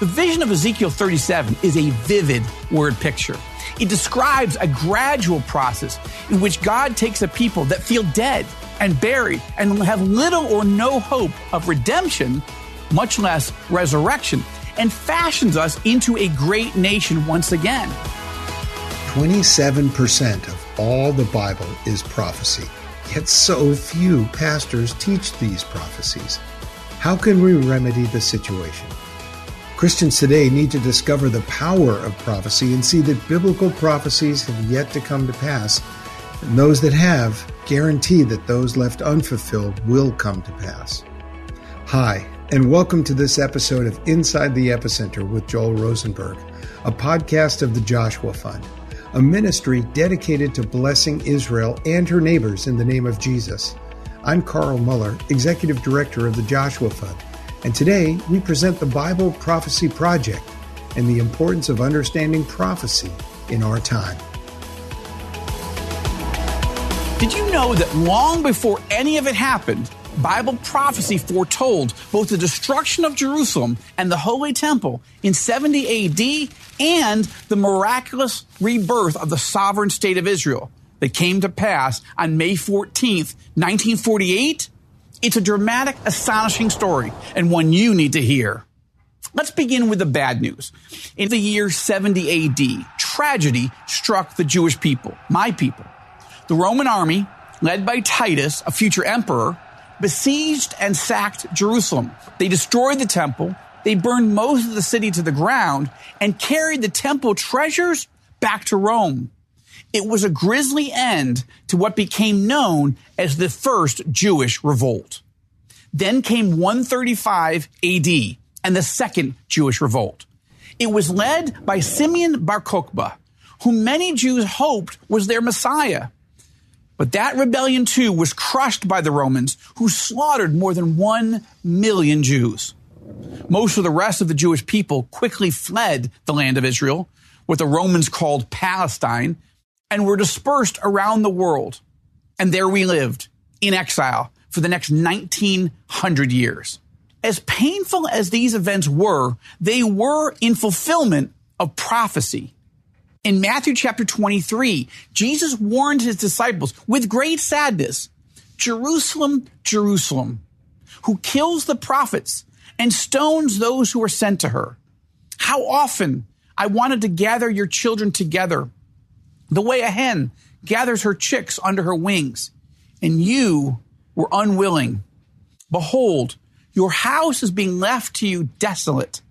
The vision of Ezekiel 37 is a vivid word picture. It describes a gradual process in which God takes a people that feel dead and buried and have little or no hope of redemption, much less resurrection, and fashions us into a great nation once again. 27% of all the Bible is prophecy, yet so few pastors teach these prophecies. How can we remedy the situation? Christians today need to discover the power of prophecy and see that biblical prophecies have yet to come to pass, and those that have guarantee that those left unfulfilled will come to pass. Hi, and welcome to this episode of Inside the Epicenter with Joel Rosenberg, a podcast of the Joshua Fund, a ministry dedicated to blessing Israel and her neighbors in the name of Jesus. I'm Carl Moeller, Executive Director of the Joshua Fund and today we present the Bible Prophecy Project and the importance of understanding prophecy in our time. Did you know that long before any of it happened, Bible prophecy foretold both the destruction of Jerusalem and the Holy Temple in 70 AD and the miraculous rebirth of the sovereign state of Israel that came to pass on May 14th, 1948 it's a dramatic, astonishing story and one you need to hear. Let's begin with the bad news. In the year 70 AD, tragedy struck the Jewish people, my people. The Roman army, led by Titus, a future emperor, besieged and sacked Jerusalem. They destroyed the temple, they burned most of the city to the ground, and carried the temple treasures back to Rome. It was a grisly end to what became known as the First Jewish Revolt. Then came 135 AD and the Second Jewish Revolt. It was led by Simeon Bar Kokhba, whom many Jews hoped was their Messiah. But that rebellion too was crushed by the Romans, who slaughtered more than one million Jews. Most of the rest of the Jewish people quickly fled the land of Israel, what the Romans called Palestine, and were dispersed around the world. And there we lived in exile for the next 1900 years. As painful as these events were, they were in fulfillment of prophecy. In Matthew chapter 23, Jesus warned his disciples with great sadness Jerusalem, Jerusalem, who kills the prophets and stones those who are sent to her. How often I wanted to gather your children together the way a hen gathers her chicks under her wings, and you were unwilling. Behold, your house is being left to you desolate.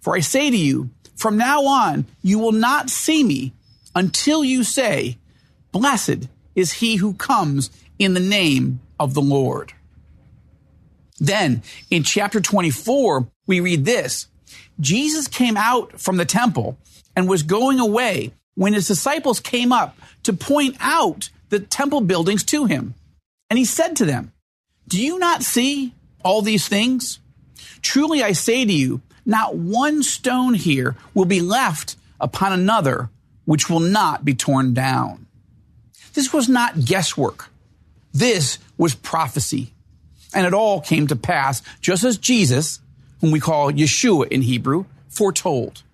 For I say to you, from now on, you will not see me until you say, Blessed is he who comes in the name of the Lord. Then in chapter 24, we read this Jesus came out from the temple and was going away when his disciples came up to point out the temple buildings to him. And he said to them, Do you not see all these things? Truly I say to you, not one stone here will be left upon another which will not be torn down. This was not guesswork. This was prophecy. And it all came to pass just as Jesus, whom we call Yeshua in Hebrew, foretold.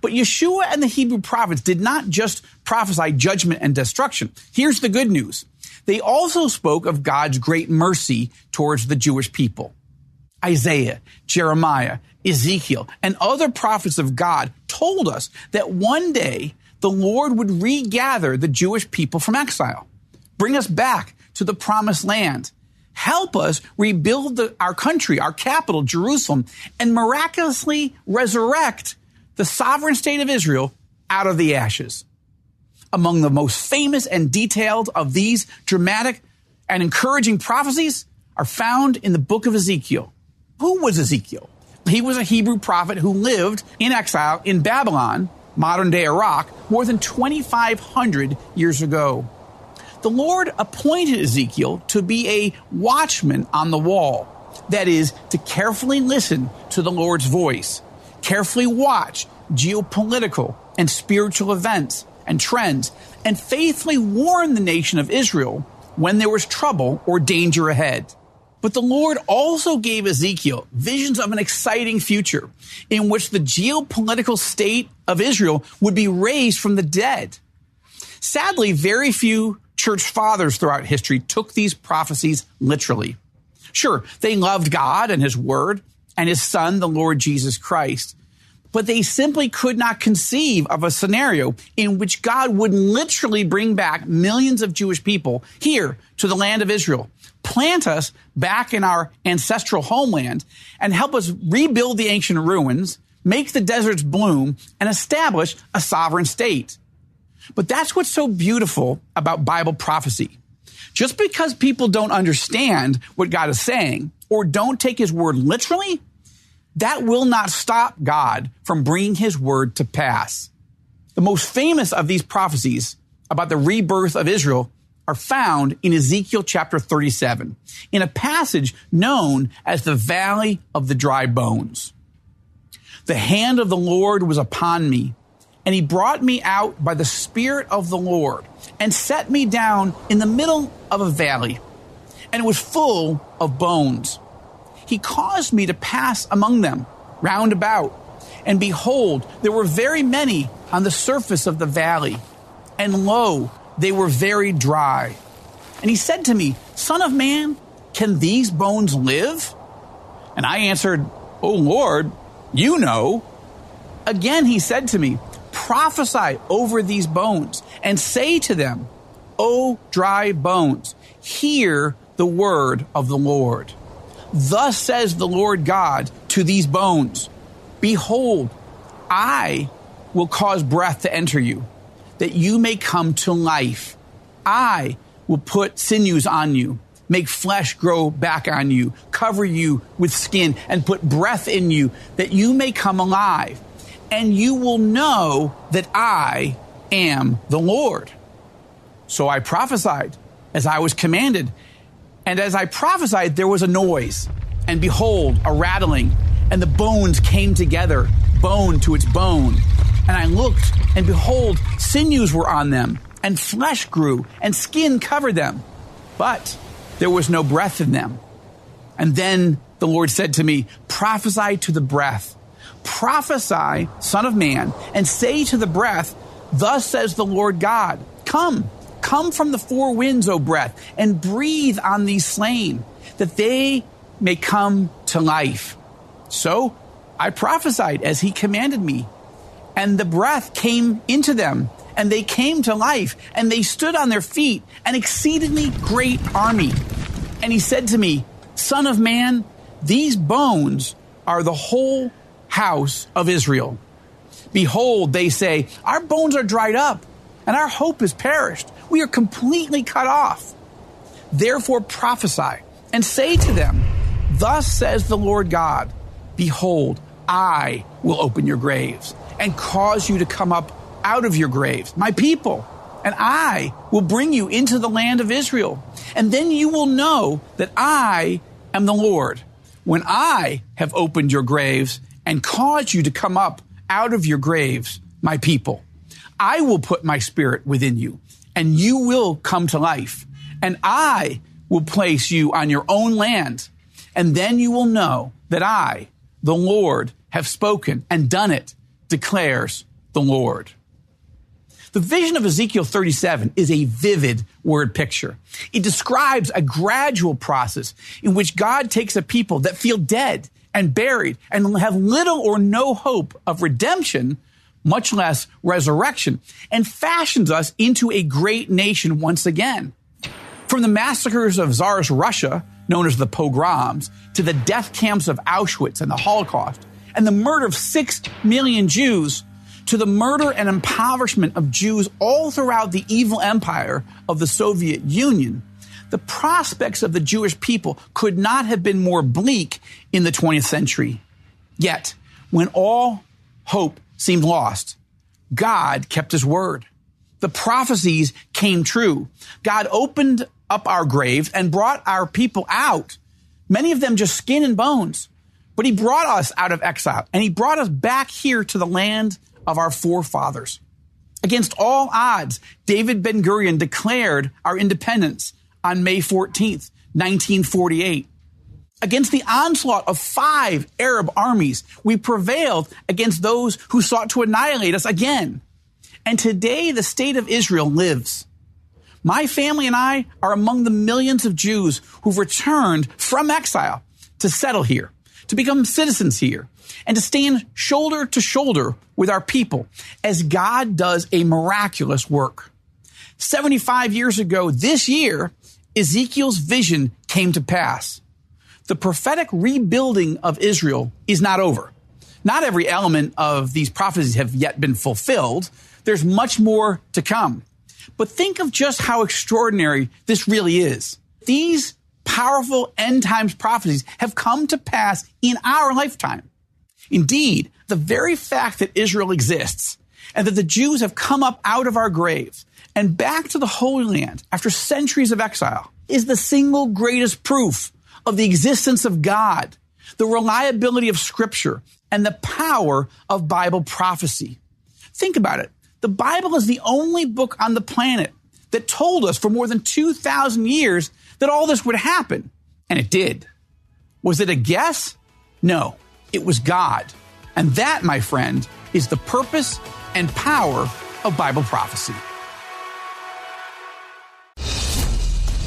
But Yeshua and the Hebrew prophets did not just prophesy judgment and destruction. Here's the good news. They also spoke of God's great mercy towards the Jewish people. Isaiah, Jeremiah, Ezekiel, and other prophets of God told us that one day the Lord would regather the Jewish people from exile, bring us back to the promised land, help us rebuild the, our country, our capital, Jerusalem, and miraculously resurrect the sovereign state of Israel out of the ashes. Among the most famous and detailed of these dramatic and encouraging prophecies are found in the book of Ezekiel. Who was Ezekiel? He was a Hebrew prophet who lived in exile in Babylon, modern day Iraq, more than 2,500 years ago. The Lord appointed Ezekiel to be a watchman on the wall. That is, to carefully listen to the Lord's voice carefully watch geopolitical and spiritual events and trends, and faithfully warn the nation of Israel when there was trouble or danger ahead. But the Lord also gave Ezekiel visions of an exciting future in which the geopolitical state of Israel would be raised from the dead. Sadly, very few church fathers throughout history took these prophecies literally. Sure, they loved God and his word and his son, the Lord Jesus Christ, but they simply could not conceive of a scenario in which God would literally bring back millions of Jewish people here to the land of Israel, plant us back in our ancestral homeland, and help us rebuild the ancient ruins, make the deserts bloom, and establish a sovereign state. But that's what's so beautiful about Bible prophecy. Just because people don't understand what God is saying or don't take his word literally that will not stop God from bringing his word to pass. The most famous of these prophecies about the rebirth of Israel are found in Ezekiel chapter 37, in a passage known as the Valley of the Dry Bones. The hand of the Lord was upon me, and he brought me out by the Spirit of the Lord and set me down in the middle of a valley, and it was full of bones he caused me to pass among them round about. And behold, there were very many on the surface of the valley. And lo, they were very dry. And he said to me, Son of man, can these bones live? And I answered, O Lord, you know. Again he said to me, Prophesy over these bones and say to them, O dry bones, hear the word of the Lord. Thus says the Lord God to these bones Behold, I will cause breath to enter you, that you may come to life. I will put sinews on you, make flesh grow back on you, cover you with skin, and put breath in you, that you may come alive. And you will know that I am the Lord. So I prophesied as I was commanded and as I prophesied, there was a noise, and behold, a rattling, and the bones came together, bone to its bone. And I looked, and behold, sinews were on them, and flesh grew, and skin covered them. But there was no breath in them. And then the Lord said to me, Prophesy to the breath. Prophesy, Son of Man, and say to the breath, Thus says the Lord God, Come Come from the four winds, O breath, and breathe on these slain, that they may come to life. So I prophesied as he commanded me, and the breath came into them, and they came to life, and they stood on their feet, an exceedingly great army. And he said to me, Son of man, these bones are the whole house of Israel. Behold, they say, Our bones are dried up, and our hope is perished. We are completely cut off. Therefore prophesy and say to them, Thus says the Lord God, Behold, I will open your graves and cause you to come up out of your graves, my people, and I will bring you into the land of Israel. And then you will know that I am the Lord when I have opened your graves and caused you to come up out of your graves, my people. I will put my spirit within you and you will come to life. And I will place you on your own land. And then you will know that I, the Lord, have spoken and done it, declares the Lord. The vision of Ezekiel 37 is a vivid word picture. It describes a gradual process in which God takes a people that feel dead and buried and have little or no hope of redemption much less resurrection, and fashions us into a great nation once again. From the massacres of Tsarist Russia, known as the pogroms, to the death camps of Auschwitz and the Holocaust, and the murder of six million Jews, to the murder and impoverishment of Jews all throughout the evil empire of the Soviet Union, the prospects of the Jewish people could not have been more bleak in the 20th century. Yet, when all hope seemed lost, God kept his word. The prophecies came true. God opened up our graves and brought our people out, many of them just skin and bones. But he brought us out of exile and he brought us back here to the land of our forefathers. Against all odds, David Ben Gurion declared our independence on May 14th, 1948. Against the onslaught of five Arab armies, we prevailed against those who sought to annihilate us again. And today the state of Israel lives. My family and I are among the millions of Jews who've returned from exile to settle here, to become citizens here, and to stand shoulder to shoulder with our people as God does a miraculous work. 75 years ago this year, Ezekiel's vision came to pass the prophetic rebuilding of Israel is not over. Not every element of these prophecies have yet been fulfilled. There's much more to come. But think of just how extraordinary this really is. These powerful end times prophecies have come to pass in our lifetime. Indeed, the very fact that Israel exists and that the Jews have come up out of our graves and back to the Holy Land after centuries of exile is the single greatest proof of the existence of God, the reliability of scripture, and the power of Bible prophecy. Think about it. The Bible is the only book on the planet that told us for more than 2,000 years that all this would happen. And it did. Was it a guess? No, it was God. And that, my friend, is the purpose and power of Bible prophecy.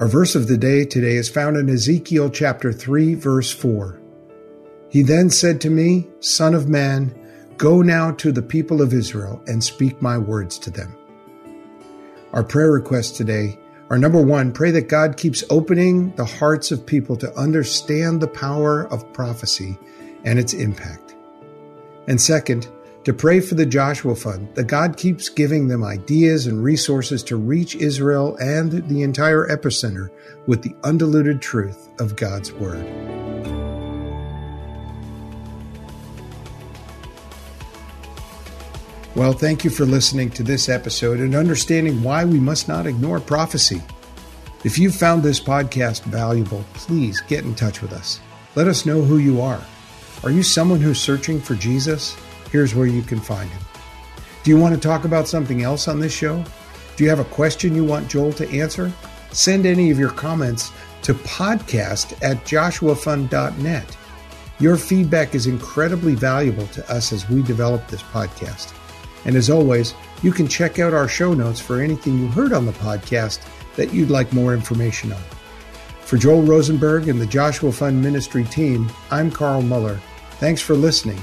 Our verse of the day today is found in Ezekiel chapter 3, verse 4. He then said to me, Son of man, go now to the people of Israel and speak my words to them. Our prayer requests today are number one, pray that God keeps opening the hearts of people to understand the power of prophecy and its impact. And second, to pray for the Joshua Fund, that God keeps giving them ideas and resources to reach Israel and the entire epicenter with the undiluted truth of God's Word. Well, thank you for listening to this episode and understanding why we must not ignore prophecy. If you found this podcast valuable, please get in touch with us. Let us know who you are. Are you someone who's searching for Jesus? Here's where you can find him. Do you want to talk about something else on this show? Do you have a question you want Joel to answer? Send any of your comments to podcast at joshuafund.net. Your feedback is incredibly valuable to us as we develop this podcast. And as always, you can check out our show notes for anything you heard on the podcast that you'd like more information on. For Joel Rosenberg and the Joshua Fund Ministry team, I'm Carl Moeller. Thanks for listening